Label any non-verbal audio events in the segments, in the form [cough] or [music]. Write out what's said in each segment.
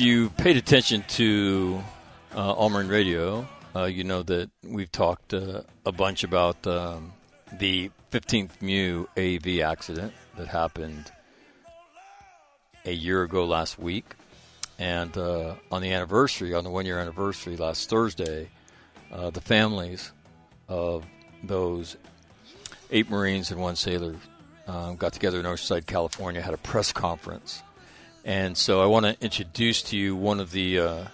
You paid attention to uh, Marine Radio, uh, you know that we've talked uh, a bunch about um, the 15th MEU AAV accident that happened a year ago last week. And uh, on the anniversary, on the one year anniversary last Thursday, uh, the families of those eight Marines and one sailor um, got together in Oceanside, California, had a press conference and so I want to introduce to you one of the uh,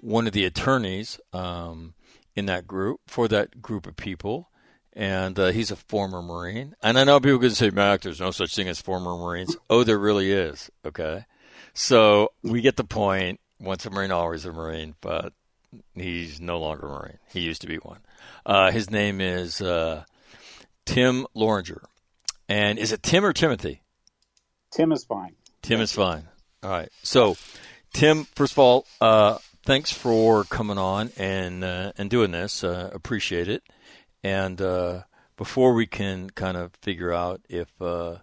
one of the attorneys um, in that group for that group of people, and uh, he's a former Marine. And I know people can say, "Mac, there's no such thing as former Marines." Oh, there really is. Okay, so we get the point. Once a Marine, always a Marine, but he's no longer a Marine. He used to be one. Uh, his name is uh, Tim Loranger, and is it Tim or Timothy? Tim is fine. Tim is fine. All right. So, Tim, first of all, uh, thanks for coming on and uh, and doing this. Uh, appreciate it. And uh, before we can kind of figure out if uh,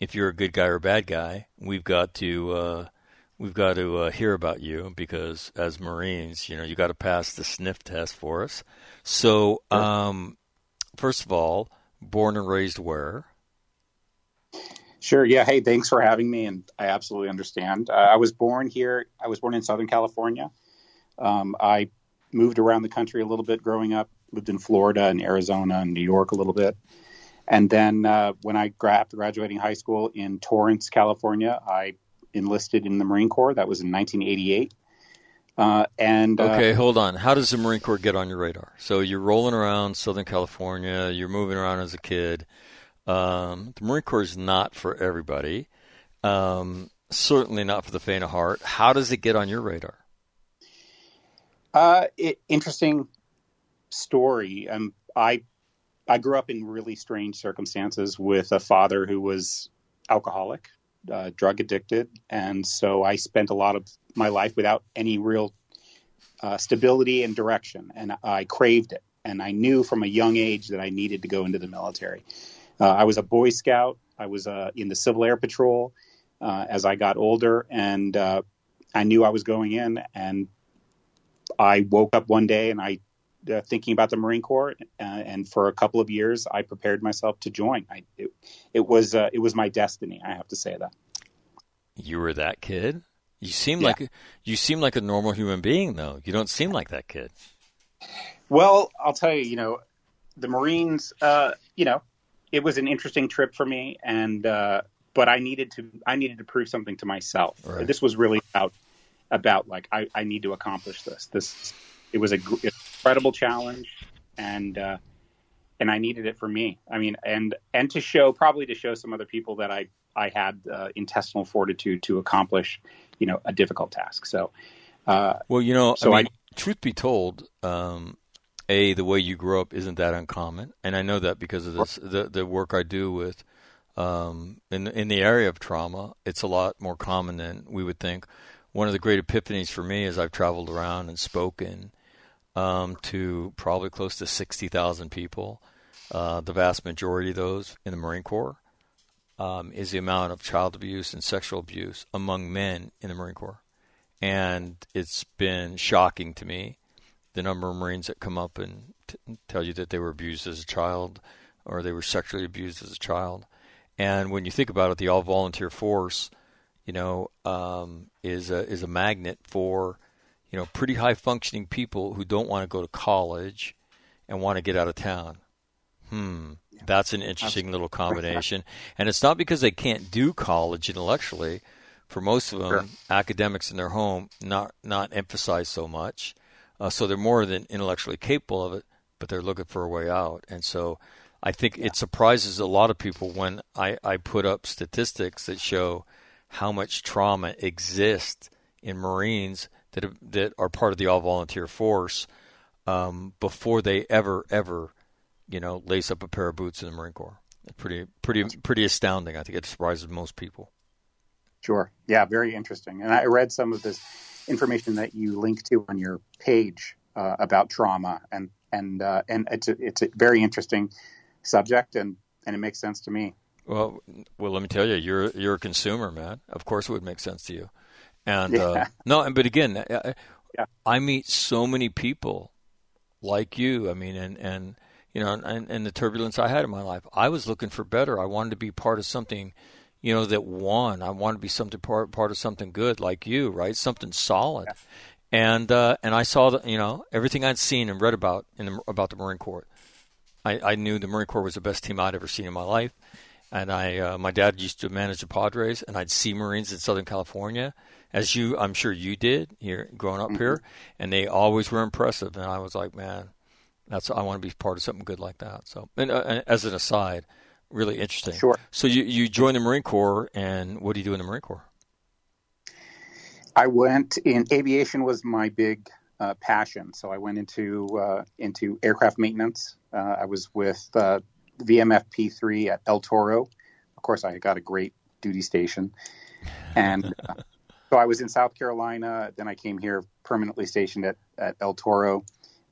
if you're a good guy or a bad guy, we've got to uh, we've got to hear about you because as Marines, you know, you got to pass the sniff test for us. So, um, first of all, born and raised where? Sure. Yeah. Hey, thanks for having me. And I absolutely understand. Uh, I was born here. I was born in Southern California. Um, I moved around the country a little bit growing up, lived in Florida and Arizona and New York a little bit. And then uh, when I gra- graduating high school in Torrance, California, I enlisted in the Marine Corps. That was in 1988. Uh, and uh, okay, hold on. How does the Marine Corps get on your radar? So you're rolling around Southern California. You're moving around as a kid. Um, the Marine Corps is not for everybody. Um, certainly not for the faint of heart. How does it get on your radar? Uh, it, interesting story. Um, I I grew up in really strange circumstances with a father who was alcoholic, uh, drug addicted, and so I spent a lot of my life without any real uh, stability and direction, and I craved it. And I knew from a young age that I needed to go into the military. Uh, I was a Boy Scout. I was uh, in the Civil Air Patrol uh, as I got older, and uh, I knew I was going in. And I woke up one day and I uh, thinking about the Marine Corps, uh, and for a couple of years, I prepared myself to join. I, it, it was it was my destiny. I have to say that. You were that kid. You seem yeah. like you seem like a normal human being, though. You don't seem like that kid. Well, I'll tell you. You know, the Marines. you know, it was an interesting trip for me, and uh, but I needed to I needed to prove something to myself. Right. This was really about about like I, I need to accomplish this. This it was a incredible challenge, and uh, and I needed it for me. I mean, and and to show probably to show some other people that I I had uh, intestinal fortitude to accomplish, you know, a difficult task. So, uh, well, you know, so I, mean, I truth be told, um, a the way you grew up isn't that uncommon, and I know that because of this the the work I do with um, in in the area of trauma. It's a lot more common than we would think. One of the great epiphanies for me is I've traveled around and spoken um, to probably close to sixty thousand people. Uh, the vast majority of those in the Marine Corps um, is the amount of child abuse and sexual abuse among men in the Marine Corps, and it's been shocking to me the number of Marines that come up and t- tell you that they were abused as a child or they were sexually abused as a child. And when you think about it, the all volunteer force, you know, um, is a, is a magnet for, you know, pretty high functioning people who don't want to go to college and want to get out of town. Hmm, that's an interesting little combination. And it's not because they can't do college intellectually. For most of them, sure. academics in their home not not emphasized so much. Uh, so they're more than intellectually capable of it, but they're looking for a way out. And so I think yeah. it surprises a lot of people when I, I put up statistics that show how much trauma exists in Marines that have, that are part of the all volunteer force um, before they ever ever you know lace up a pair of boots in the Marine Corps. It's pretty pretty pretty astounding. I think it surprises most people. Sure. Yeah, very interesting. And I read some of this information that you link to on your page uh, about trauma, and and uh, and it's a, it's a very interesting subject, and and it makes sense to me. Well, well, let me tell you, you're you're a consumer, man. Of course, it would make sense to you. And uh, yeah. uh, no, but again, I, yeah. I meet so many people like you. I mean, and and you know, and, and the turbulence I had in my life, I was looking for better. I wanted to be part of something you know, that won. I want to be something part part of something good like you, right? Something solid. Yeah. And uh, and I saw that you know everything I'd seen and read about in the, about the Marine Corps. I, I knew the Marine Corps was the best team I'd ever seen in my life. And I, uh, my dad used to manage the Padres, and I'd see Marines in Southern California, as you, I'm sure you did here growing up mm-hmm. here, and they always were impressive. And I was like, man, that's I want to be part of something good like that. So, and, uh, and as an aside, really interesting. Sure. So you you joined the Marine Corps, and what do you do in the Marine Corps? I went in aviation was my big uh, passion, so I went into uh, into aircraft maintenance. Uh, I was with uh, VMF P3 at El Toro. Of course, I got a great duty station, and uh, [laughs] so I was in South Carolina. Then I came here permanently stationed at, at El Toro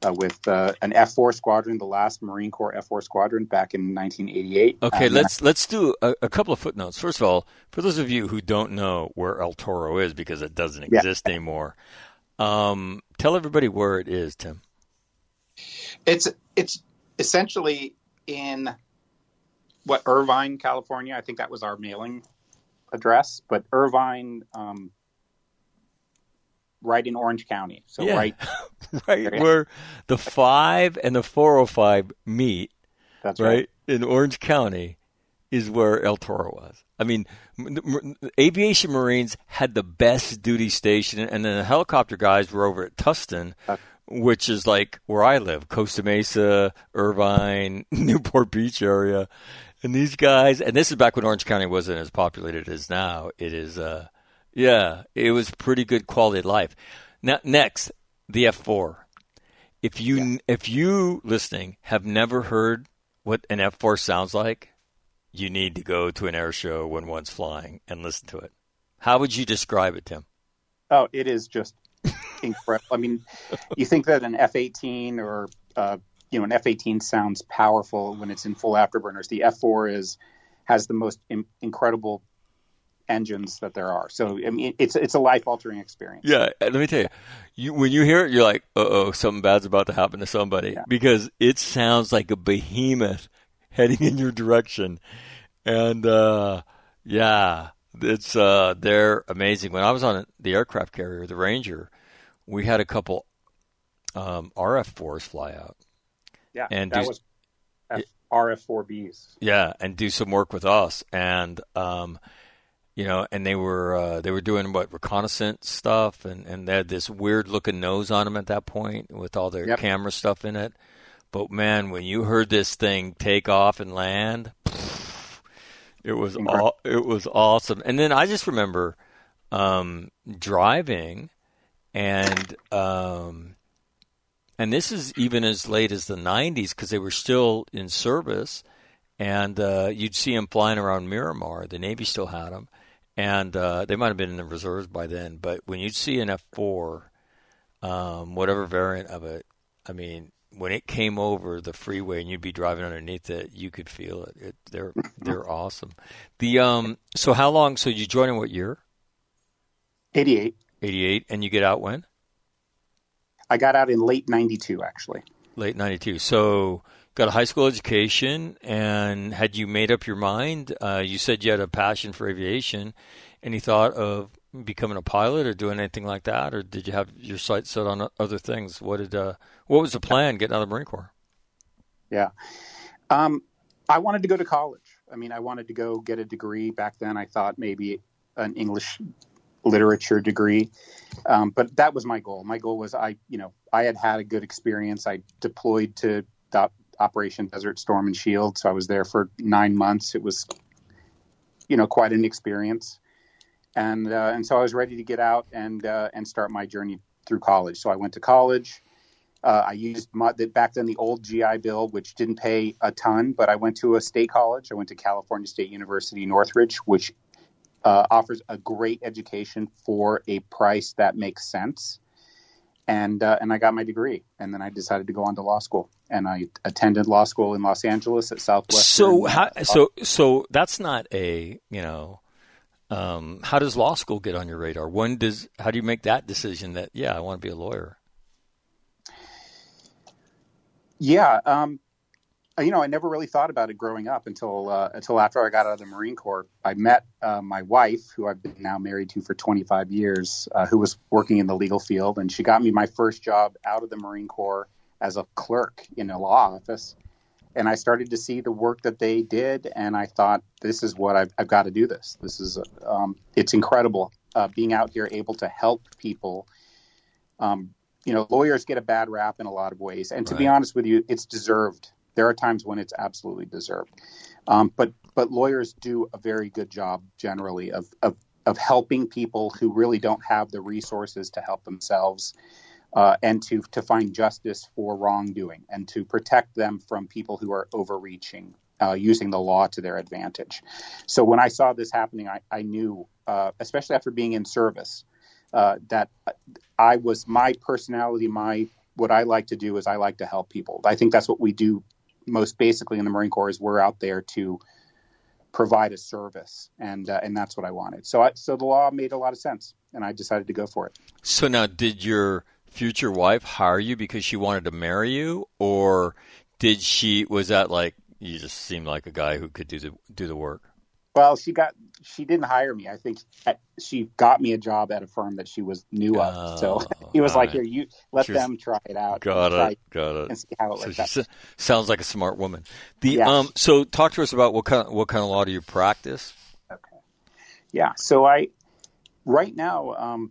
uh, with uh, an F4 squadron, the last Marine Corps F4 squadron back in 1988. Okay, um, let's let's do a, a, couple of footnotes. First of all, for those of you who don't know where El Toro is because it doesn't exist yeah. anymore, um, tell everybody where it is, Tim. It's it's essentially in what Irvine, California. I think that was our mailing address, but Irvine, um, right in Orange County. So yeah. right, [laughs] right where the five and the 405 meet. That's right. right. in Orange County is where El Toro was. I mean, aviation Marines had the best duty station, and then the helicopter guys were over at Tustin, which is like where I live, Costa Mesa, Irvine, [laughs] Newport Beach area. And these guys, and this is back when Orange County wasn't as populated as now. It is, uh, yeah, it was pretty good quality of life. Now, next, the F4. If you, yeah. if you listening have never heard what an F4 sounds like, you need to go to an air show when one's flying and listen to it. How would you describe it, Tim? Oh, it is just incredible. I mean, you think that an F 18 or, uh, you know, an F 18 sounds powerful when it's in full afterburners. The F 4 is, has the most in- incredible engines that there are. So I mean, it's it's a life altering experience. Yeah, let me tell you, you when you hear it, you're like, uh oh, something bad's about to happen to somebody yeah. because it sounds like a behemoth [laughs] heading in your direction, and uh, yeah, it's uh, they're amazing. When I was on the aircraft carrier, the Ranger, we had a couple um, RF fours fly out. Yeah, and that do, was F- RF four Bs. Yeah, and do some work with us, and um, you know, and they were uh, they were doing what reconnaissance stuff, and and they had this weird looking nose on them at that point with all their yep. camera stuff in it. But man, when you heard this thing take off and land, it was all, it was awesome. And then I just remember um, driving, and um, and this is even as late as the '90s because they were still in service, and uh, you'd see them flying around Miramar. The Navy still had them, and uh, they might have been in the reserves by then. But when you see an F four, um, whatever variant of it, I mean, when it came over the freeway and you'd be driving underneath it, you could feel it. it they're they're awesome. The um, so how long? So you joined in what year? Eighty eight. Eighty eight, and you get out when? I got out in late ninety two, actually. Late ninety two. So got a high school education, and had you made up your mind? Uh, you said you had a passion for aviation. Any thought of becoming a pilot or doing anything like that, or did you have your sights set on other things? What did uh, what was the plan getting out of the Marine Corps? Yeah, um, I wanted to go to college. I mean, I wanted to go get a degree. Back then, I thought maybe an English literature degree, um, but that was my goal. My goal was I, you know, I had had a good experience. I deployed to Operation Desert Storm and Shield. So I was there for nine months. It was, you know, quite an experience, and uh, and so I was ready to get out and uh, and start my journey through college. So I went to college. Uh, I used my, the, back then the old GI Bill, which didn't pay a ton, but I went to a state college. I went to California State University Northridge, which uh, offers a great education for a price that makes sense. And uh, and I got my degree, and then I decided to go on to law school, and I attended law school in Los Angeles at Southwestern. So how, so so that's not a you know. Um, how does law school get on your radar? When does how do you make that decision that yeah I want to be a lawyer? Yeah, um, you know, I never really thought about it growing up until uh, until after I got out of the Marine Corps. I met uh, my wife, who I've been now married to for 25 years, uh, who was working in the legal field, and she got me my first job out of the Marine Corps as a clerk in a law office. And I started to see the work that they did, and I thought, this is what I've, I've got to do. This, this is, um, it's incredible uh, being out here able to help people. Um, you know, lawyers get a bad rap in a lot of ways, and to right. be honest with you, it's deserved there are times when it's absolutely deserved. Um, but but lawyers do a very good job generally of, of of helping people who really don't have the resources to help themselves uh, and to to find justice for wrongdoing and to protect them from people who are overreaching uh, using the law to their advantage. So when I saw this happening, I, I knew, uh, especially after being in service, uh, that I was my personality, my what I like to do is I like to help people. I think that's what we do most basically in the Marine Corps is we're out there to provide a service, and uh, and that's what I wanted. So I, so the law made a lot of sense, and I decided to go for it. So now, did your future wife hire you because she wanted to marry you, or did she? Was that like you just seemed like a guy who could do the do the work? Well, she got she didn't hire me. I think she got me a job at a firm that she was new of. So [laughs] he was like, right. "Here, you let them try it out. Got it. Got it. And see how it so Sounds like a smart woman. The yes. um. So talk to us about what kind of, what kind of law do you practice? Okay. Yeah. So I right now um,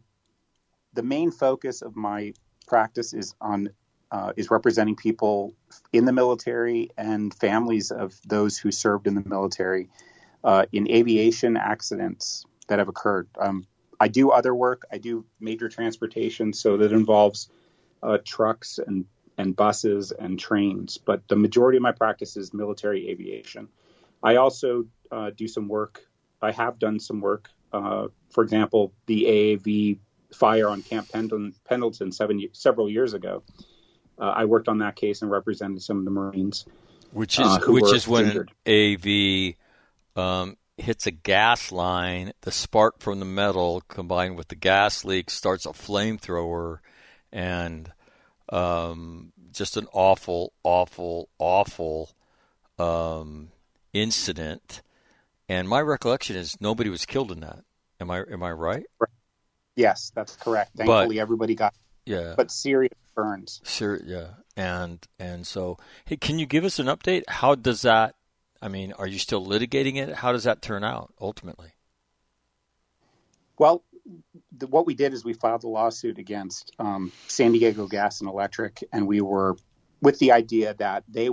the main focus of my practice is on uh, is representing people in the military and families of those who served in the military uh, in aviation accidents that have occurred. Um, I do other work. I do major transportation, so that involves uh, trucks and and buses and trains. But the majority of my practice is military aviation. I also uh, do some work. I have done some work. Uh, for example, the AAV fire on Camp Pendleton, Pendleton seven, several years ago. Uh, I worked on that case and represented some of the Marines. Which is uh, which is when injured. an AV um, hits a gas line, the spark from the metal combined with the gas leak starts a flamethrower, and um, just an awful, awful, awful um, incident. And my recollection is nobody was killed in that. Am I am I right? Yes, that's correct. Thankfully, but, everybody got yeah, but serious burns. Sure, yeah, and and so hey, can you give us an update? How does that I mean, are you still litigating it? How does that turn out ultimately? Well, the, what we did is we filed a lawsuit against um, San Diego Gas and Electric, and we were with the idea that they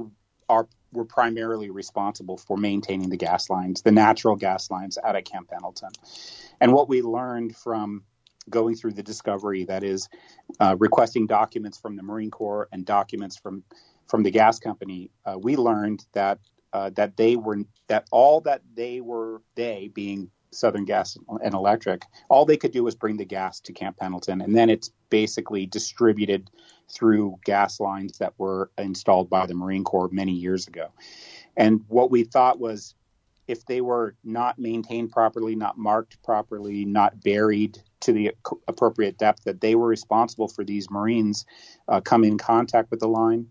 are were primarily responsible for maintaining the gas lines, the natural gas lines out at Camp Pendleton. And what we learned from going through the discovery, that is, uh, requesting documents from the Marine Corps and documents from from the gas company, uh, we learned that uh, that they were that all that they were they being Southern Gas and Electric, all they could do was bring the gas to Camp Pendleton, and then it's basically distributed through gas lines that were installed by the Marine Corps many years ago. And what we thought was, if they were not maintained properly, not marked properly, not buried to the appropriate depth, that they were responsible for these Marines uh, coming in contact with the line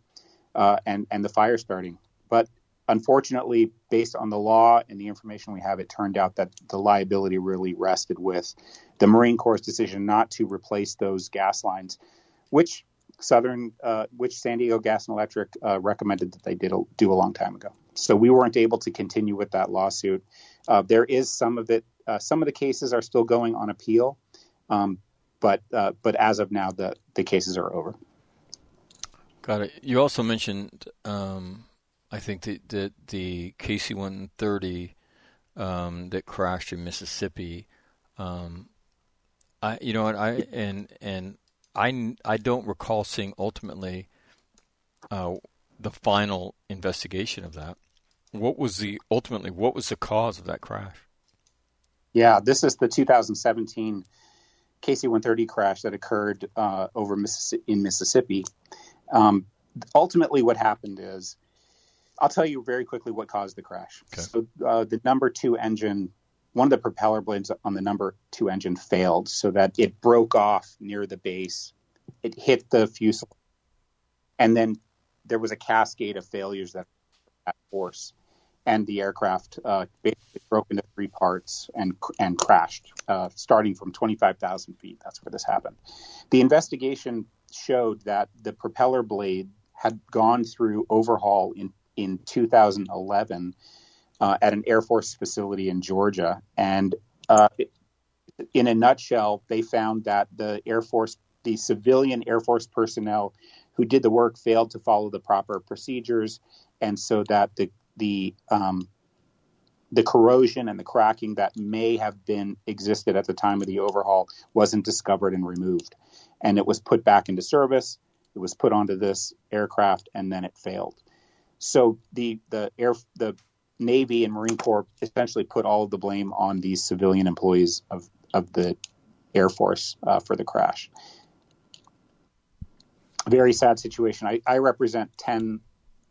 uh, and and the fire starting. But unfortunately, based on the law and the information we have, it turned out that the liability really rested with the Marine Corps' decision not to replace those gas lines, which Southern, uh, which San Diego Gas and Electric uh, recommended that they did a, do a long time ago. So we weren't able to continue with that lawsuit. Uh, there is some of it. Uh, some of the cases are still going on appeal, um, but uh, but as of now, the the cases are over. Got it. You also mentioned um, I think that the, the KC-130 um, that crashed in Mississippi. Um, I, you know what I and and I I don't recall seeing ultimately uh, the final investigation of that. What was the ultimately what was the cause of that crash? Yeah, this is the 2017 KC-130 crash that occurred uh, over Mississippi, in Mississippi. Um, ultimately, what happened is, I'll tell you very quickly what caused the crash. Okay. So uh, the number two engine, one of the propeller blades on the number two engine failed, so that it broke off near the base. It hit the fuselage, and then there was a cascade of failures that force and the aircraft uh, basically broke into three parts and and crashed, uh, starting from 25,000 feet. That's where this happened. The investigation showed that the propeller blade had gone through overhaul in in 2011 uh, at an Air Force facility in Georgia, and uh, in a nutshell, they found that the Air Force, the civilian Air Force personnel who did the work, failed to follow the proper procedures, and so that the the um, the corrosion and the cracking that may have been existed at the time of the overhaul wasn't discovered and removed, and it was put back into service. It was put onto this aircraft, and then it failed. So the the air the Navy and Marine Corps essentially put all of the blame on these civilian employees of of the Air Force uh, for the crash. Very sad situation. I, I represent ten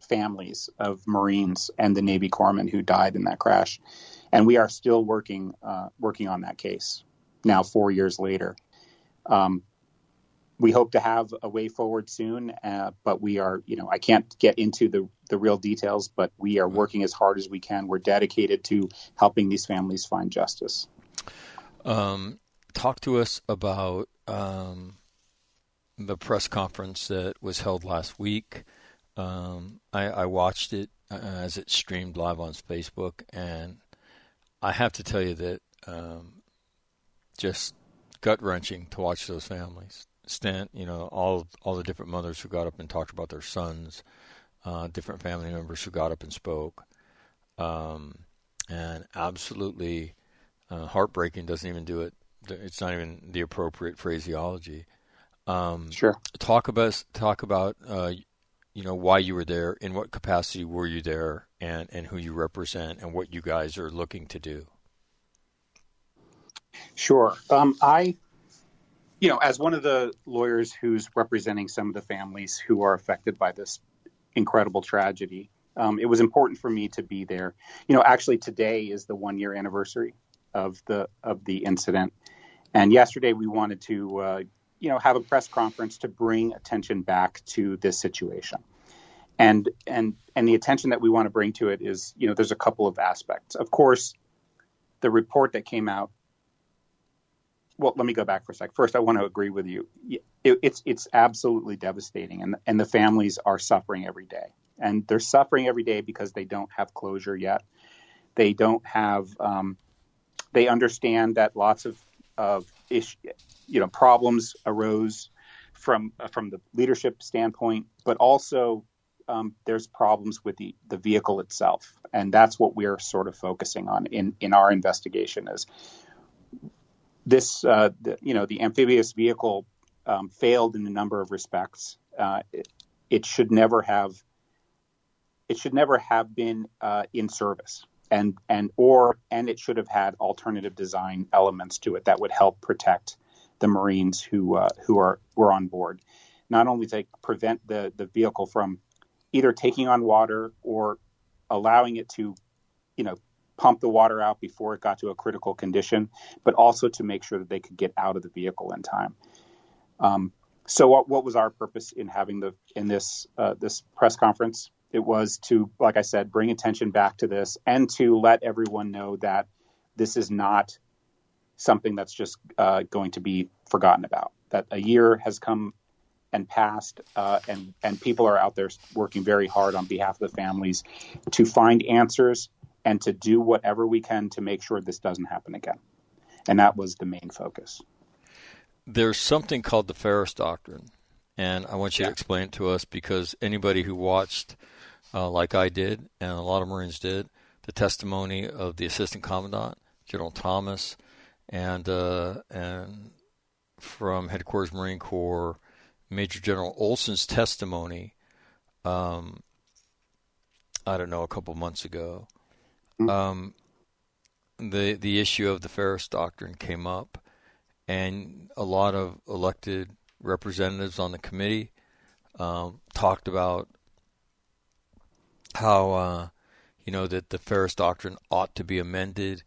families of Marines and the Navy corpsmen who died in that crash, and we are still working uh, working on that case now, four years later. Um, we hope to have a way forward soon, uh, but we are, you know, I can't get into the the real details, but we are working as hard as we can. We're dedicated to helping these families find justice. Um, talk to us about um, the press conference that was held last week. Um, I, I, watched it uh, as it streamed live on Facebook, and I have to tell you that um, just gut wrenching to watch those families. Stan, you know, all all the different mothers who got up and talked about their sons, uh, different family members who got up and spoke, um, and absolutely uh, heartbreaking. Doesn't even do it. It's not even the appropriate phraseology. Um, sure. Talk about talk about uh, you know why you were there, in what capacity were you there, and and who you represent, and what you guys are looking to do. Sure. Um, I, you know, as one of the lawyers who's representing some of the families who are affected by this incredible tragedy, um, it was important for me to be there. You know, actually, today is the one year anniversary of the of the incident, and yesterday we wanted to uh, you know, have a press conference to bring attention back to this situation. And and and the attention that we want to bring to it is, you know, there's a couple of aspects. Of course, the report that came out. Well, let me go back for a sec. First, I want to agree with you. It, it's it's absolutely devastating, and and the families are suffering every day, and they're suffering every day because they don't have closure yet. They don't have. Um, they understand that lots of of ish, you know problems arose from from the leadership standpoint, but also um, there's problems with the the vehicle itself, and that's what we're sort of focusing on in in our investigation. Is this uh, the, you know the amphibious vehicle um, failed in a number of respects. Uh, it, it, should never have it should never have been uh, in service and and or and it should have had alternative design elements to it that would help protect the Marines who uh, who are were on board, not only to prevent the the vehicle from either taking on water or allowing it to, you know, pump the water out before it got to a critical condition, but also to make sure that they could get out of the vehicle in time. Um, so, what, what was our purpose in having the in this uh, this press conference? It was to, like I said, bring attention back to this and to let everyone know that this is not something that's just uh, going to be forgotten about. That a year has come and passed, uh, and and people are out there working very hard on behalf of the families to find answers and to do whatever we can to make sure this doesn't happen again. And that was the main focus. There's something called the Feres Doctrine, and I want you yeah. to explain it to us because anybody who watched uh, like I did, and a lot of Marines did, the testimony of the Assistant Commandant, General Thomas, and uh, and from Headquarters Marine Corps, Major General Olson's testimony. Um, I don't know, a couple months ago. Mm-hmm. Um, the the issue of the Feres Doctrine came up, and a lot of elected representatives on the committee um, talked about how uh, you know that the Feres Doctrine ought to be amended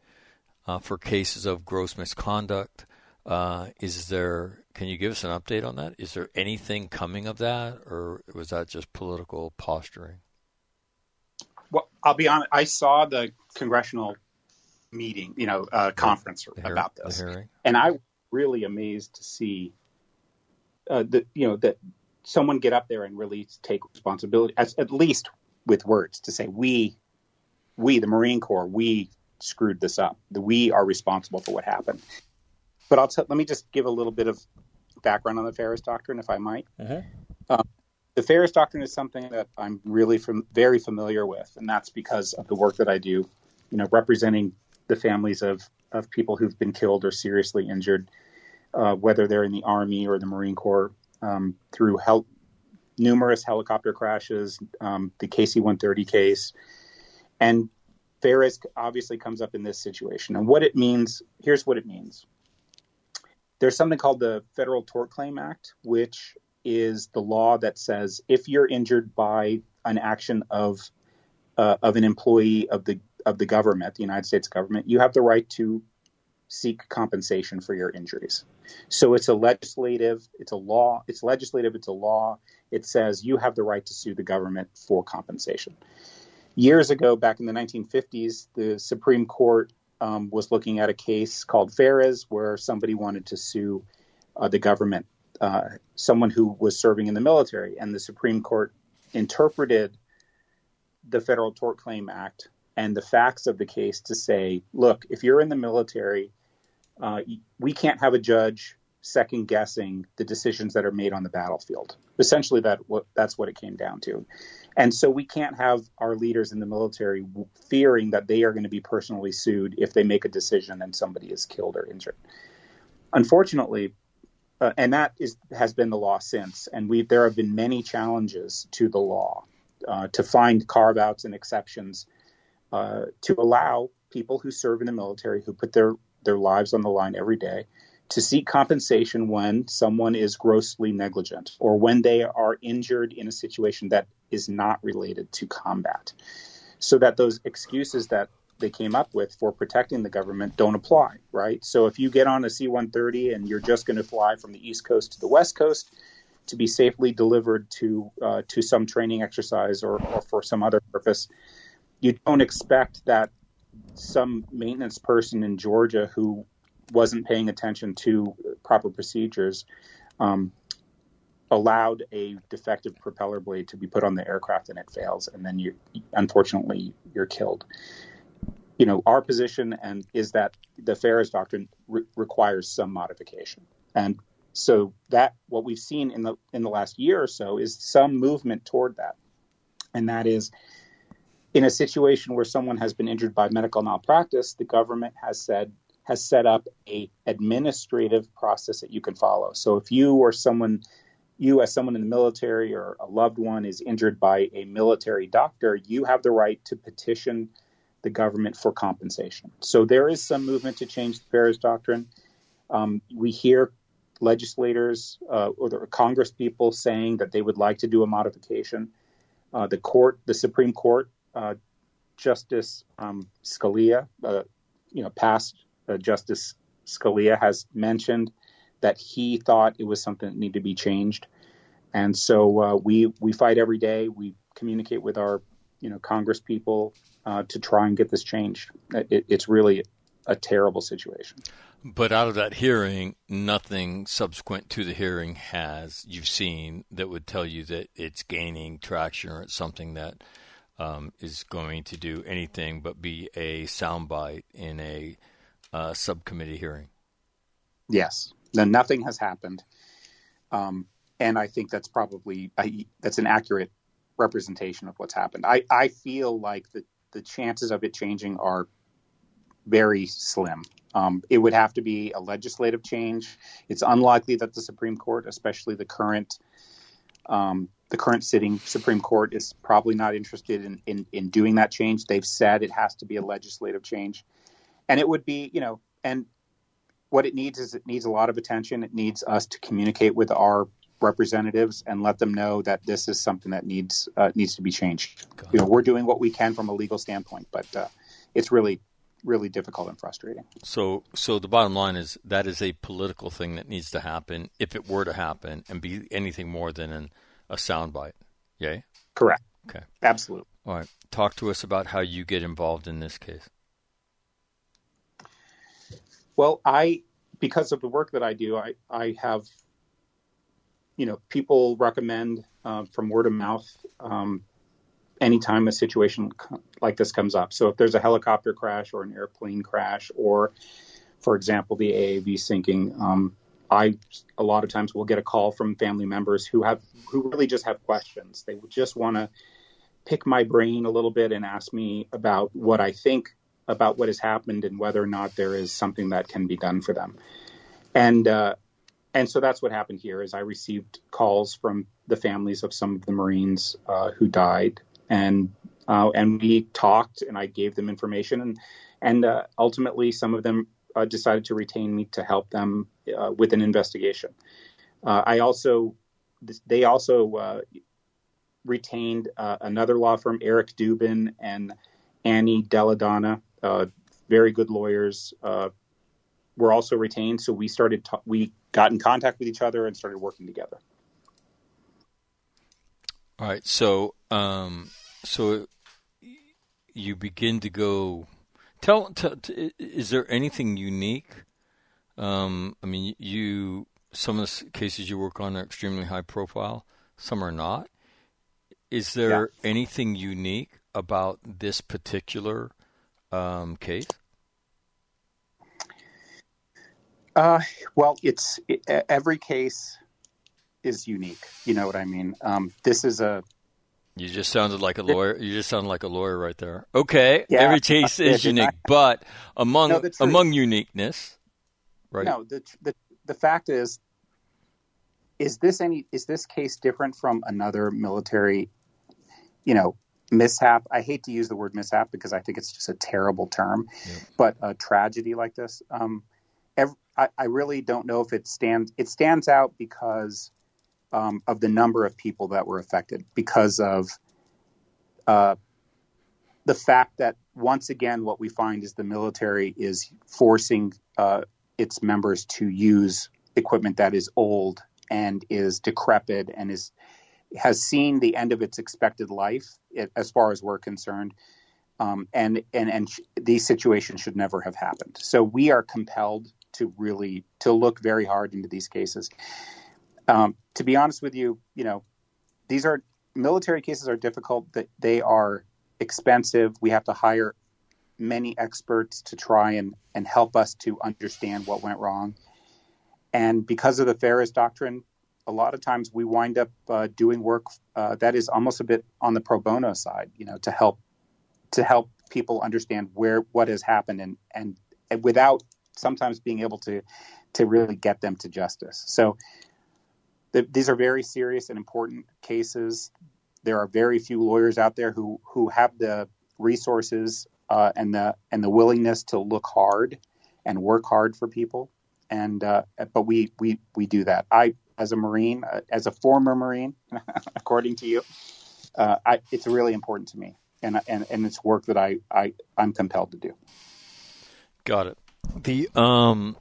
uh, for cases of gross misconduct. Uh, is there? Can you give us an update on that? Is there anything coming of that, or was that just political posturing? I'll be honest. I saw the congressional meeting, you know, uh, conference the about this, and I was really amazed to see uh, that you know that someone get up there and really take responsibility, as, at least with words, to say we, we the Marine Corps, we screwed this up. The we are responsible for what happened. But I'll t- let me just give a little bit of background on the Feres Doctrine, if I might. Uh-huh. Um, the Feres Doctrine is something that I'm really from, very familiar with, and that's because of the work that I do, you know, representing the families of of people who've been killed or seriously injured, uh, whether they're in the Army or the Marine Corps, um, through hel- numerous helicopter crashes, um, the KC-130 case, and Feres obviously comes up in this situation. And what it means, here's what it means. There's something called the Federal Tort Claim Act, which is the law that says if you're injured by an action of uh, of an employee of the of the government, the United States government, you have the right to seek compensation for your injuries. So it's a legislative, it's a law, it's legislative, it's a law. It says you have the right to sue the government for compensation. Years ago, back in the 1950s, the Supreme Court um, was looking at a case called Feres where somebody wanted to sue uh, the government, uh, someone who was serving in the military. And the Supreme Court interpreted the Federal Tort Claim Act and the facts of the case to say, look, if you're in the military, uh, we can't have a judge second guessing the decisions that are made on the battlefield. Essentially, that that's what it came down to. And so we can't have our leaders in the military fearing that they are going to be personally sued if they make a decision and somebody is killed or injured. Unfortunately, uh, and that is has been the law since. And we there have been many challenges to the law uh, to find carve outs and exceptions uh, to allow people who serve in the military who put their their lives on the line every day to seek compensation when someone is grossly negligent or when they are injured in a situation that is not related to combat. So that those excuses that they came up with for protecting the government don't apply, right? So if you get on a C 130 and you're just going to fly from the East Coast to the West Coast to be safely delivered to uh, to some training exercise or, or for some other purpose, you don't expect that some maintenance person in Georgia who wasn't paying attention to proper procedures um, allowed a defective propeller blade to be put on the aircraft and it fails, and then you unfortunately you're killed. You know, our position and is that the Feres doctrine re- requires some modification, and so that what we've seen in the in the last year or so is some movement toward that, and that is in a situation where someone has been injured by medical malpractice, the government has said has set up a administrative process that you can follow. So if you or someone you as someone in the military or a loved one is injured by a military doctor, you have the right to petition the government for compensation. So there is some movement to change the Feres Doctrine. Um, we hear legislators uh, or Congress people saying that they would like to do a modification. Uh, the court, the Supreme Court, uh, Justice um, Scalia, uh, you know, past uh, Justice Scalia has mentioned that he thought it was something that needed to be changed, and so uh, we we fight every day. We communicate with our you know Congress people uh, to try and get this changed. It, it's really a terrible situation. But out of that hearing, nothing subsequent to the hearing has you've seen that would tell you that it's gaining traction or it's something that um, is going to do anything but be a soundbite in a uh, subcommittee hearing. Yes, no, nothing has happened, um, and I think that's probably I, that's an accurate representation of what's happened. I, I feel like the, the chances of it changing are very slim. Um, it would have to be a legislative change. It's unlikely that the Supreme Court, especially the current um, the current sitting Supreme Court, is probably not interested in, in, in doing that change. They've said it has to be a legislative change, and it would be you know and what it needs is it needs a lot of attention. It needs us to communicate with our representatives and let them know that this is something that needs uh, needs to be changed. You know, we're doing what we can from a legal standpoint, but uh, it's really really difficult and frustrating. So, so the bottom line is that is a political thing that needs to happen if it were to happen and be anything more than an, a soundbite. Yay. Correct. Okay. Absolutely. All right. Talk to us about how you get involved in this case. Well, I because of the work that I do, I I have you know people recommend uh, from word of mouth um, anytime a situation like this comes up. So if there's a helicopter crash or an airplane crash, or for example the AAV sinking, um, I a lot of times will get a call from family members who have who really just have questions. They just want to pick my brain a little bit and ask me about what I think about what has happened and whether or not there is something that can be done for them. And uh, and so that's what happened here. Is I received calls from the families of some of the Marines uh, who died, and uh, and we talked, and I gave them information, and and uh, ultimately some of them uh, decided to retain me to help them uh, with an investigation. I also they also retained another law firm, Eric Dubin and Annee Della Donna, uh, very good lawyers uh, were also retained. So we started, ta- we got in contact with each other and started working together. All right. So, um, so you begin to go. Tell, tell, is there anything unique? Um, I mean, you some of the cases you work on are extremely high profile. Some are not. Is there yeah. anything unique about this particular um, case? Uh, well, it's it, every case is unique. You know what I mean? Um, this is a. You just sounded like a lawyer. You just sounded like a lawyer right there. Okay, yeah, every case is unique, but among no, among uniqueness, right? No, the, the the fact is, is this any is this case different from another military, you know, mishap. I hate to use the word mishap because I think it's just a terrible term, yeah. but a tragedy like this, um, every, I, really don't know if it stands. It stands out because um, of the number of people that were affected, because of uh, the fact that once again, what we find is the military is forcing uh, its members to use equipment that is old and is decrepit and is has seen the end of its expected life, it, as far as we're concerned. Um, and and and sh- these situations should never have happened. So we are compelled to really to look very hard into these cases. Um, to be honest with you, you know, these are military cases are difficult. That they are expensive. We have to hire many experts to try and and help us to understand what went wrong. And because of the Feres doctrine, a lot of times we wind up uh, doing work uh, that is almost a bit on the pro bono side, you know, to help to help people understand where what has happened and and, and without sometimes being able to to really get them to justice. So the, these are very serious and important cases. There are very few lawyers out there who who have the resources uh, and the and the willingness to look hard and work hard for people. And uh, but we we we do that. I as a Marine, uh, as a former Marine, [laughs] according to you, uh, I, it's really important to me, and and and it's work that I I I'm compelled to do. Got it. The um,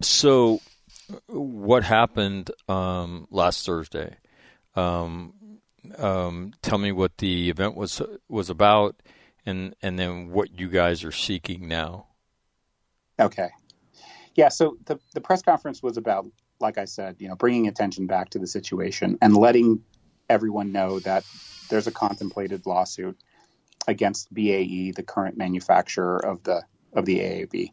so what happened um last Thursday? Um, um, tell me what the event was was about, and and then what you guys are seeking now. Okay. Yeah, so the the press conference was about like I said, you know, bringing attention back to the situation and letting everyone know that there's a contemplated lawsuit against BAE, the current manufacturer of the of the AAV,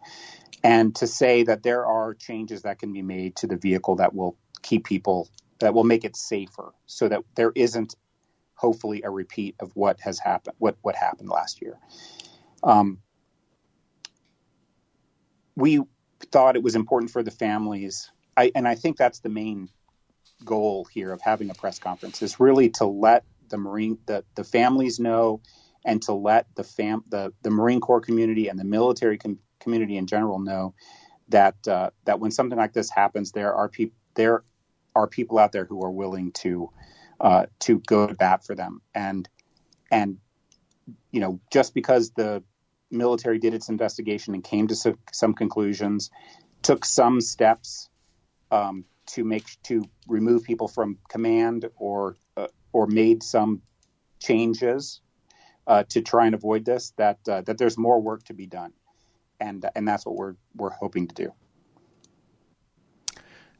and to say that there are changes that can be made to the vehicle that will keep people that will make it safer, so that there isn't hopefully a repeat of what has happened, what what happened last year. Um, we thought it was important for the families, I, and I think that's the main goal here of having a press conference is really to let the Marine the, the families know and to let the fam the, the Marine Corps community and the military com- community in general know that uh, that when something like this happens, there are people there are people out there who are willing to uh, to go to bat for them. And and you know just because the military did its investigation and came to some, some conclusions, took some steps um, to make to remove people from command or uh, or made some changes uh, to try and avoid this. That uh, that there's more work to be done, and and that's what we're we're hoping to do.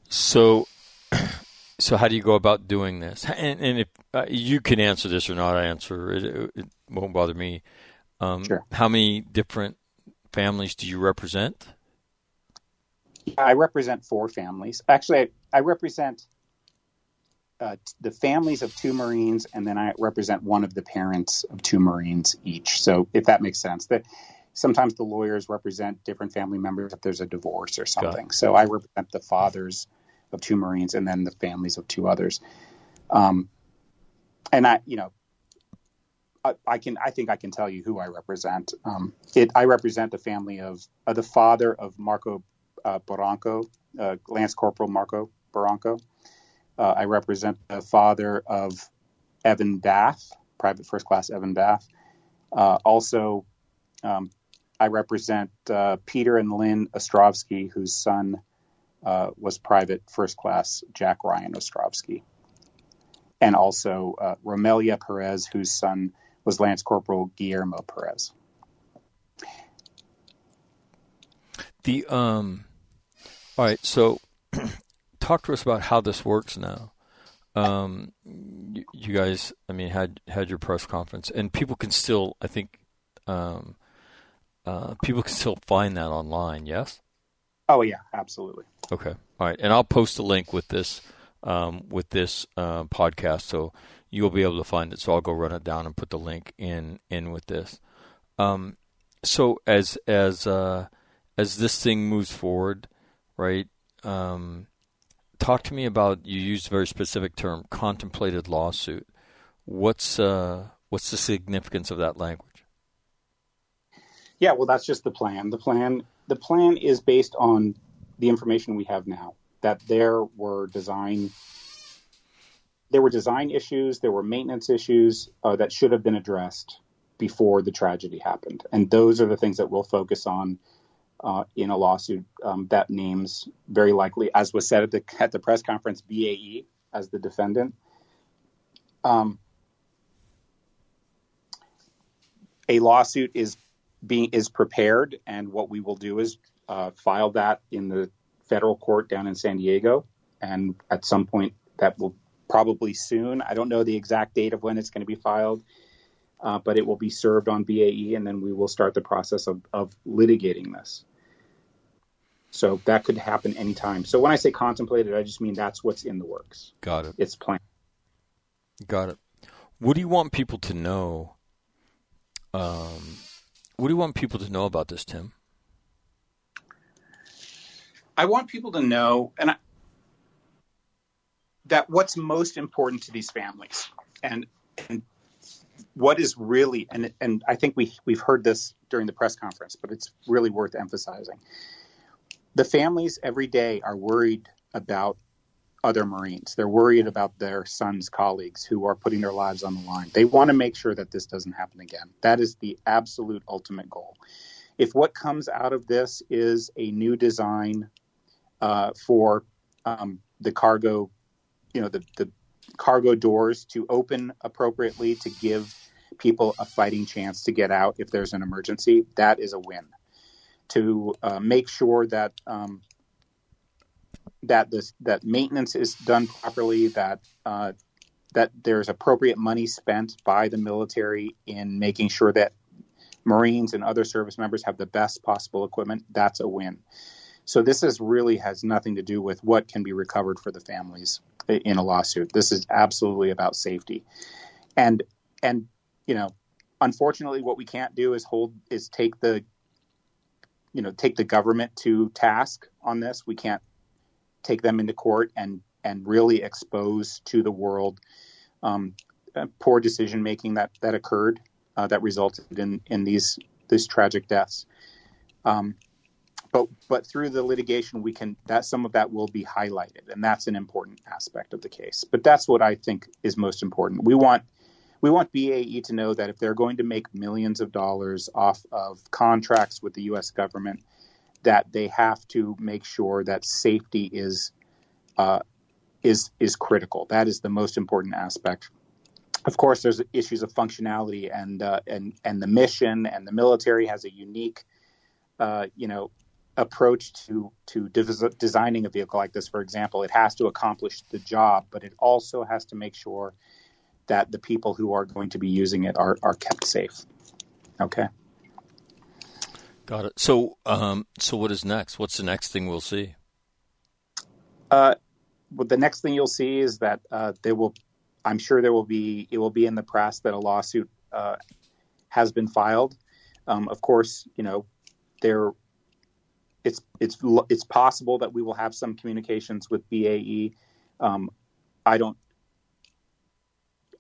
So, [clears throat] so how do you go about doing this? And, and if uh, you can answer this or not answer, it, it won't bother me. Um, sure. How many different families do you represent? I represent four families. Actually, I, I represent uh, the families of two Marines, and then I represent one of the parents of two Marines each. So, if that makes sense, that sometimes the lawyers represent different family members if there's a divorce or something. So, I represent the fathers of two Marines and then the families of two others. Um, and I, you know, I, I, can, I think I can tell you who I represent. Um, it, I represent the family of uh, the father of Marco uh, Barranco, uh, Lance Corporal Marco Barranco. Uh, I represent the father of Evan Bath, Private First Class Evan Bath. Uh, also, um, I represent uh, Peter and Lynn Ostrovsky, whose son uh, was Private First Class Jack Ryan Ostrovsky. And also uh, Romelia Perez, whose son was Lance Corporal Guillermo Perez. The um, all right, so [clears throat] talk to us about how this works now. Um, you, you, guys, I mean, had had your press conference, and people can still, I think, um, uh, people can still find that online. Yes. Oh yeah, absolutely. Okay, all right, and I'll post a link with this um, with this uh, podcast, so you'll be able to find it. So I'll go run it down and put the link in in with this. Um, so as as uh, as this thing moves forward, right? Um, talk to me about you used a very specific term, contemplated lawsuit. What's uh, what's the significance of that language? Yeah, well, that's just the plan. The plan the plan is based on the information we have now. That there were design there were design issues, there were maintenance issues uh, that should have been addressed before the tragedy happened, and those are the things that we'll focus on uh, in a lawsuit um, that names very likely, as was said at the at the press conference, BAE as the defendant. Um, a lawsuit is being is prepared, and what we will do is uh, file that in the federal court down in San Diego, and at some point that will probably soon. I don't know the exact date of when it's going to be filed. Uh, but it will be served on BAE, and then we will start the process of, of litigating this. So that could happen anytime. So when I say contemplated, I just mean that's what's in the works. Got it. It's planned. Got it. What do you want people to know? Um, what do you want people to know about this, Tim? I want people to know, and I, that what's most important to these families, and and what is really, and and I think we we've heard this during the press conference, but it's really worth emphasizing the families every day are worried about other Marines. They're worried about their sons' colleagues who are putting their lives on the line. They want to make sure that this doesn't happen again. That is the absolute ultimate goal. If what comes out of this is a new design uh, for um, the cargo, you know, the, the cargo doors to open appropriately to give people a fighting chance to get out if there's an emergency, that is a win to uh, make sure that um, that this that maintenance is done properly, that uh, that there's appropriate money spent by the military in making sure that Marines and other service members have the best possible equipment. That's a win. So this is really has nothing to do with what can be recovered for the families in a lawsuit. This is absolutely about safety. and and you know, unfortunately, what we can't do is hold is take the you know take the government to task on this. We can't take them into court and and really expose to the world um, poor decision making that that occurred uh, that resulted in in these these tragic deaths. Um, but but through the litigation, we can that some of that will be highlighted, and that's an important aspect of the case. But that's what I think is most important. We want we want BAE to know that if they're going to make millions of dollars off of contracts with the U.S. government, that they have to make sure that safety is uh, is is critical. That is the most important aspect. Of course, there's issues of functionality and uh, and and the mission, and the military has a unique, uh, you know, approach to to de- designing a vehicle like this. For example, it has to accomplish the job, but it also has to make sure that the people who are going to be using it are are kept safe. Okay. Got it. So, um, so what is next? What's the next thing we'll see? Uh, well, the next thing you'll see is that uh, there will, I'm sure there will be, it will be in the press that a lawsuit uh, has been filed. Um, of course, you know, there, it's it's it's possible that we will have some communications with BAE. Um, I don't,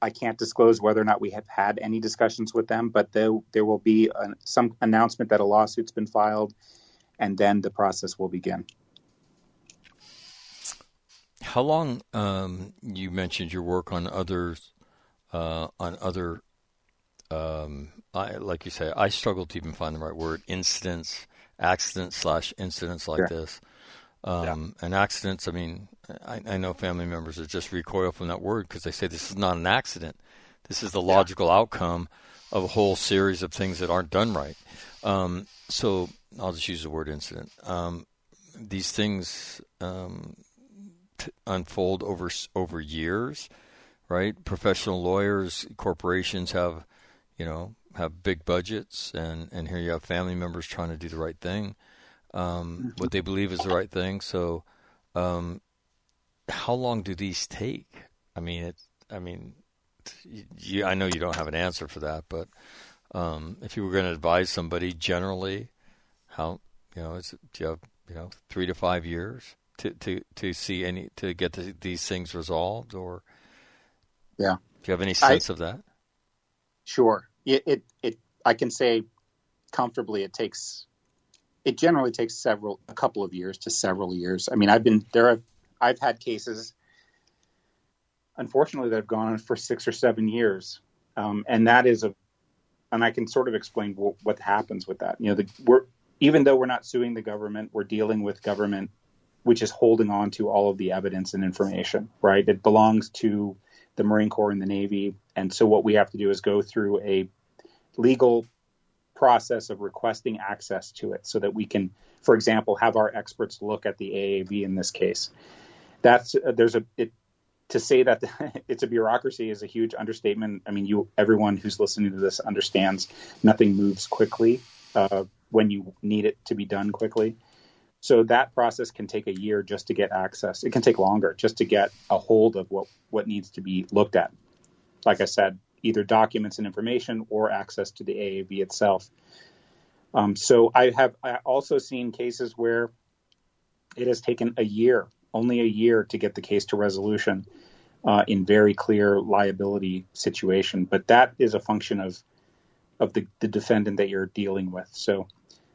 I can't disclose whether or not we have had any discussions with them, but there there will be a, some announcement that a lawsuit's been filed, and then the process will begin. How long? Um, you mentioned your work on others, uh, on other, um, I, like you say, I struggle to even find the right word. Incidents, accidents slash incidents like sure. this. Um, yeah. And accidents, I mean, I, I, know family members that just recoil from that word because they say this is not an accident. This is the logical yeah. outcome of a whole series of things that aren't done right. Um, so I'll just use the word incident. Um, these things um, unfold over over years, right? Professional lawyers, corporations have, you know, have big budgets, and and here you have family members trying to do the right thing, um, what they believe is the right thing. So, um, how long do these take? I mean, it. I mean, you, I know you don't have an answer for that, but um, if you were going to advise somebody, generally, how you know, is do you have you know three to five years? to to to see any to get the, these things resolved, or yeah, do you have any sense I, of that? Sure. It, it it I can say comfortably it takes it generally takes several a couple of years to several years. I mean, I've been there. I've, had cases, unfortunately, that have gone on for six or seven years, um, and that is a, and I can sort of explain what, what happens with that. You know, the, we're even though we're not suing the government, we're dealing with government which is holding on to all of the evidence and information, right? It belongs to the Marine Corps and the Navy. And so what we have to do is go through a legal process of requesting access to it so that we can, for example, have our experts look at the AAV in this case. That's uh, there's a it, to say that [laughs] it's a bureaucracy is a huge understatement. I mean, you everyone who's listening to this understands nothing moves quickly uh, when you need it to be done quickly. So that process can take a year just to get access. It can take longer just to get a hold of what, what needs to be looked at. Like I said, either documents and information or access to the AAV itself. Um, so I have I also seen cases where it has taken a year, only a year, to get the case to resolution uh, in very clear liability situation. But that is a function of of the, the defendant that you're dealing with. So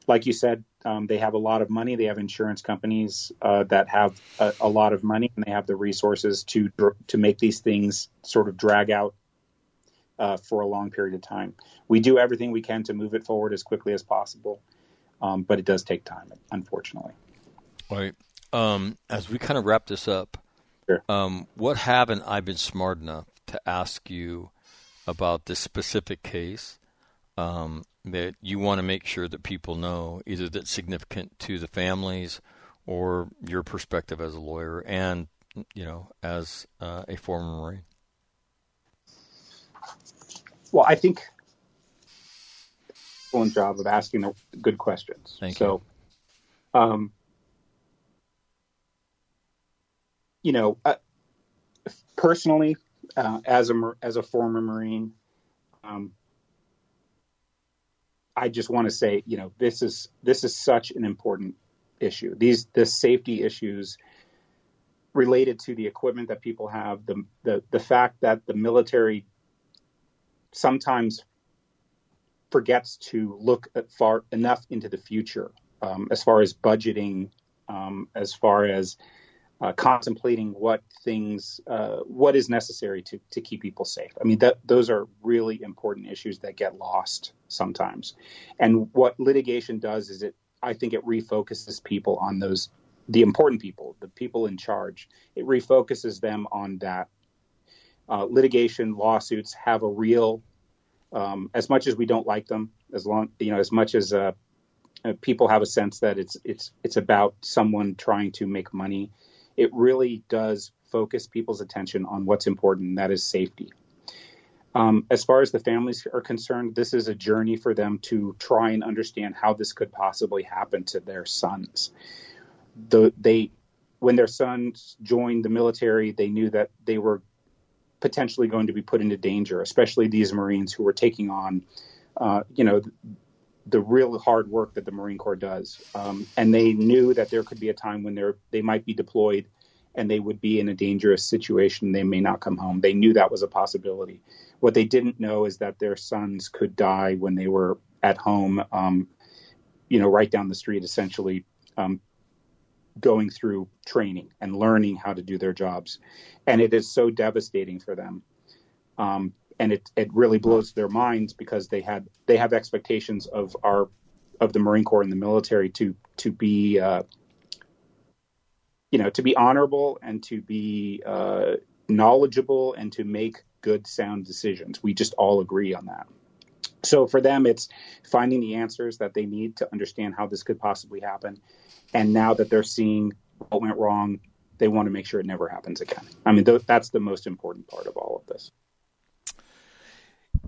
like you said, um, they have a lot of money. They have insurance companies uh, that have a, a, lot of money, and they have the resources to to make these things sort of drag out uh, for a long period of time. We do everything we can to move it forward as quickly as possible, um, but it does take time, unfortunately. All right. Um, as we kind of wrap this up, sure. Um, what haven't I been smart enough to ask you about this specific case? Um, that you want to make sure that people know, either that's significant to the families or your perspective as a lawyer and, you know, as uh, a former Marine? Well, I think excellent job of asking the good questions. Thank so, you. Um, you know, uh, personally, uh, as a as a former Marine, um, I just want to say, you know, this is this is such an important issue. These the safety issues related to the equipment that people have, the the the fact that the military sometimes forgets to look far enough into the future um, as far as budgeting, um, as far as uh, contemplating what things, uh, what is necessary to, to keep people safe. I mean, that, those are really important issues that get lost sometimes. And what litigation does is it, I think it refocuses people on those, the important people, the people in charge. It refocuses them on that. Uh, litigation lawsuits have a real, um, as much as we don't like them, as long, you know, as much as uh, uh, people have a sense that it's it's it's about someone trying to make money it really does focus people's attention on what's important, and that is safety. Um, as far as the families are concerned, this is a journey for them to try and understand how this could possibly happen to their sons. The, they, when their sons joined the military, they knew that they were potentially going to be put into danger, especially these Marines who were taking on, uh, you know, the real hard work that the Marine Corps does. Um, and they knew that there could be a time when they they might be deployed and they would be in a dangerous situation. They may not come home. They knew that was a possibility. What they didn't know is that their sons could die when they were at home, um, you know, right down the street, essentially um, going through training and learning how to do their jobs. And it is so devastating for them. Um, and it it really blows their minds because they had they have expectations of our of the Marine Corps and the military to to be uh, you know to be honorable and to be uh, knowledgeable and to make good sound decisions. We just all agree on that. So for them, it's finding the answers that they need to understand how this could possibly happen. And now that they're seeing what went wrong, they want to make sure it never happens again. I mean, th- that's the most important part of all of this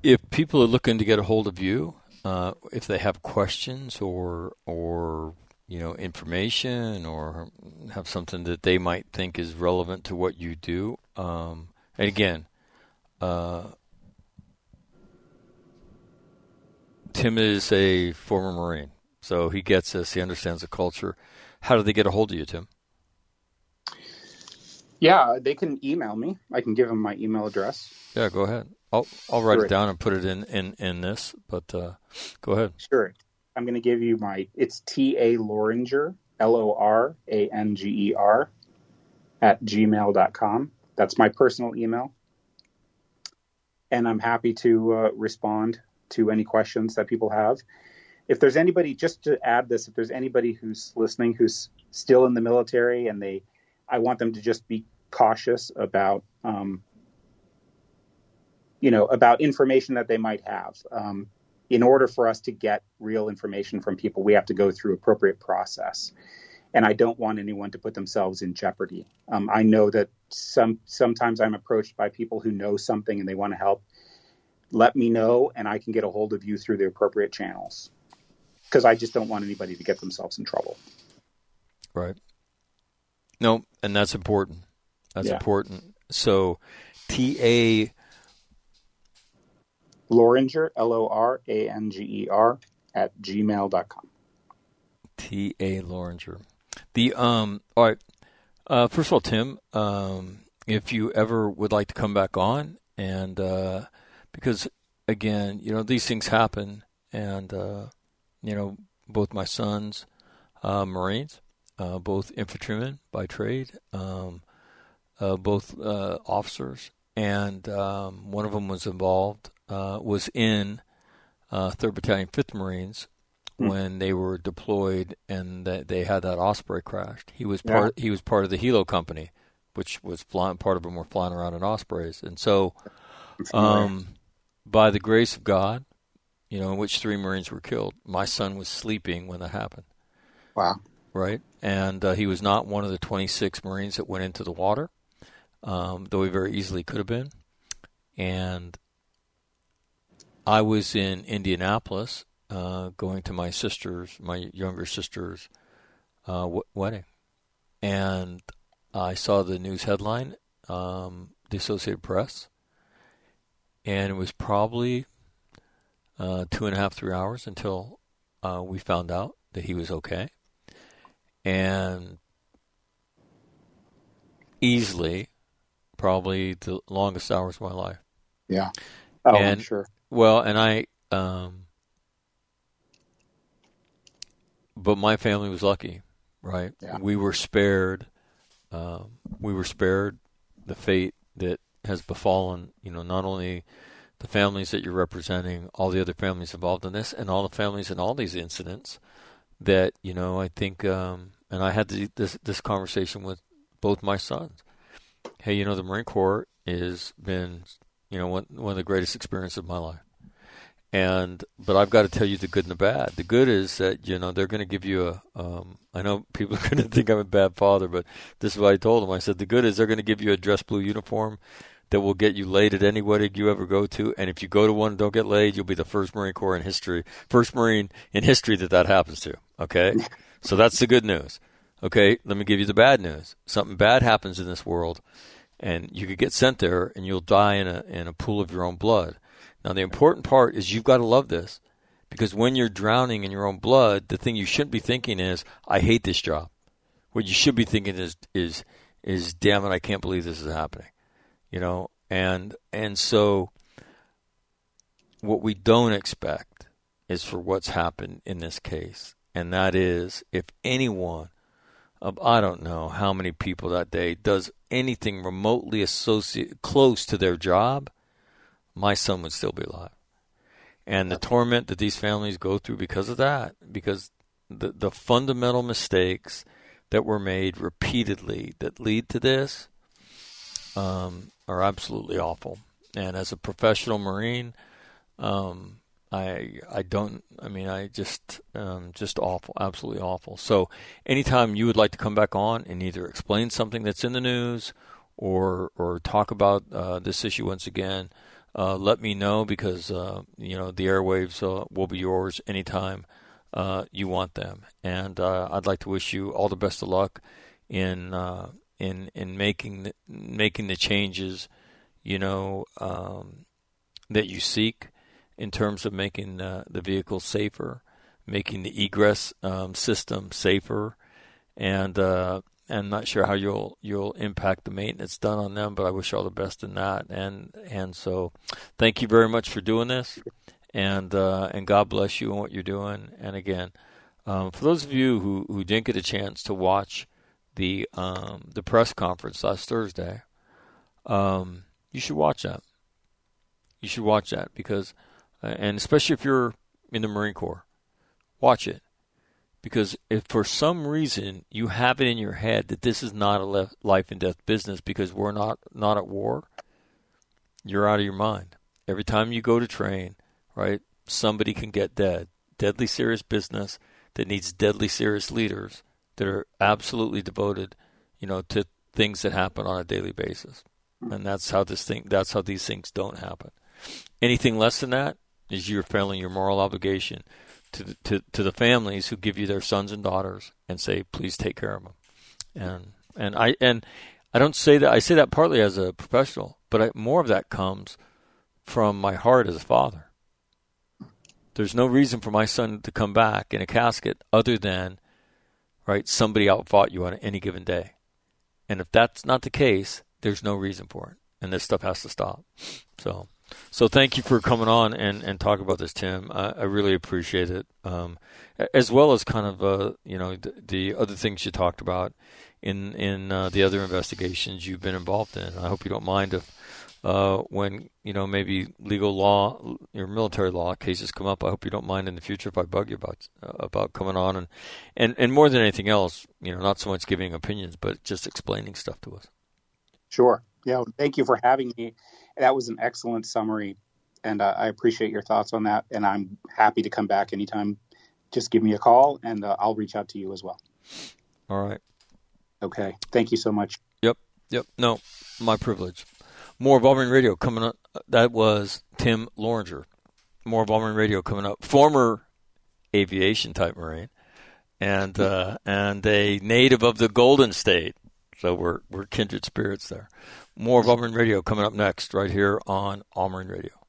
if people are looking to get a hold of you, uh, if they have questions or or you know information or have something that they might think is relevant to what you do, um, and again, uh, Tim is a former Marine, so he gets this. He understands the culture. How do they get a hold of you, Tim? Yeah, they can email me. I can give them my email address. Yeah, go ahead. I'll I'll write sure. it down and put it in in in this. But uh, go ahead. Sure. I'm going to give you my. It's T A Loranger L O R A N G E R at gmail.com. That's my personal email. And I'm happy to uh, respond to any questions that people have. If there's anybody, just to add this, if there's anybody who's listening who's still in the military and they, I want them to just be cautious about um, you know, about information that they might have. Um, in order for us to get real information from people, we have to go through appropriate process. And I don't want anyone to put themselves in jeopardy. Um, I know that some sometimes I'm approached by people who know something and they want to help. Let me know, and I can get a hold of you through the appropriate channels. Because I just don't want anybody to get themselves in trouble. Right. No, and that's important. That's yeah. important. So, TA Loranger, L O R A N G E R, at gmail.com. T A Loranger. The, um, all right. Uh, first of all, Tim, um, if you ever would like to come back on, and uh, because again, you know, these things happen, and, uh, you know, both my sons, uh, Marines, uh, both infantrymen by trade, um, uh, both uh, officers, and um, one of them was involved uh, was in uh, 3rd Battalion, 5th Marines mm. when they were deployed and that they had that Osprey crashed. He was part. Yeah. He was part of the Helo company, which was flying. Part of them were flying around in Ospreys, and so, um, by the grace of God, you know, in which three Marines were killed. My son was sleeping when that happened. Wow. Right, and uh, he was not one of the 26 Marines that went into the water, um, though he very easily could have been. And I was in Indianapolis uh, going to my sister's, my younger sister's uh, w- wedding, and I saw the news headline: um, the Associated Press, and it was probably uh, two and a half, three hours until uh, we found out that he was okay, and easily, probably the longest hours of my life. Yeah. Oh, and, I'm sure. Well, and I, um, but my family was lucky, right? Yeah. We were spared. Um, we were spared the fate that has befallen. You know, not only the families that you're representing, all the other families involved in this, and all the families in all these incidents. That you know, I think, um, and I had this this conversation with both my sons. Hey, you know, the Marine Corps has been, you know, one one of the greatest experiences of my life. And but I've got to tell you the good and the bad. The good is that you know they're going to give you a. Um, I know people are going [laughs] to think I'm a bad father, but this is what I told them. I said the good is they're going to give you a dress blue uniform that will get you laid at any wedding you ever go to. And if you go to one and don't get laid, you'll be the first Marine Corps in history, first Marine in history that that happens to. Okay, [laughs] so that's the good news. Okay, let me give you the bad news. Something bad happens in this world, and you could get sent there, and you'll die in a in a pool of your own blood. Now, the important part is you've got to love this because when you're drowning in your own blood, the thing you shouldn't be thinking is, I hate this job. What you should be thinking is, is, is, damn it, I can't believe this is happening. You know, and, and so what we don't expect is for what's happened in this case. And that is if anyone of I don't know how many people that day does anything remotely associated close to their job, my son would still be alive. And the torment that these families go through because of that, because the the fundamental mistakes that were made repeatedly that lead to this um, are absolutely awful. And as a professional Marine, um, I I don't I mean I just um, just awful, absolutely awful. So anytime you would like to come back on and either explain something that's in the news or or talk about uh, this issue once again, uh, let me know because uh, you know the airwaves uh, will be yours anytime uh, you want them. And uh, I'd like to wish you all the best of luck in in in making the, making the changes, you know, um, that you seek in terms of making the vehicle safer, making the egress um, system safer, and I'm not sure how you'll you'll impact the maintenance done on them, but I wish all the best in that. And and so, thank you very much for doing this, and uh, and God bless you and what you're doing. And again, um, for those of you who, who didn't get a chance to watch the um, the press conference last Thursday, um, you should watch that. You should watch that because, uh, and especially if you're in the Marine Corps, watch it because if for some reason you have it in your head that this is not a life and death business because we're not not at war, you're out of your mind. Every time you go to train, right, somebody can get dead. Deadly serious business that needs deadly serious leaders that are absolutely devoted, you know, to things that happen on a daily basis. Hmm. And that's how this thing that's how these things don't happen. Anything less than that is you're failing your moral obligation to the, to to the families who give you their sons and daughters and say, please take care of them. And and I and I don't say that I say that partly as a professional, but I, more of that comes from my heart as a father. There's no reason for my son to come back in a casket other than right somebody outfought you on any given day. And if that's not the case, there's no reason for it. And this stuff has to stop. So so thank you for coming on and, and talk about this, Tim. I, I really appreciate it, um, as well as kind of uh, you know the, the, other things you talked about in in uh, the other investigations you've been involved in. I hope you don't mind if uh, when you know maybe legal law or military law cases come up. I hope you don't mind in the future if I bug you about uh, about coming on and and and more than anything else, you know, not so much giving opinions, but just explaining stuff to us. Sure. Yeah. Thank you for having me that was an excellent summary, and uh, I appreciate your thoughts on that. And I'm happy to come back anytime. Just give me a call, and uh, I'll reach out to you as well. All right. Okay. Thank you so much. Yep. Yep. No, my privilege. More of All Radio coming up. That was Tim Loranger. More of All Radio coming up. Former aviation type Marine and uh, and a native of the Golden State. So we're we're kindred spirits there. More of Marine Radio coming up next, right here on Marine Radio.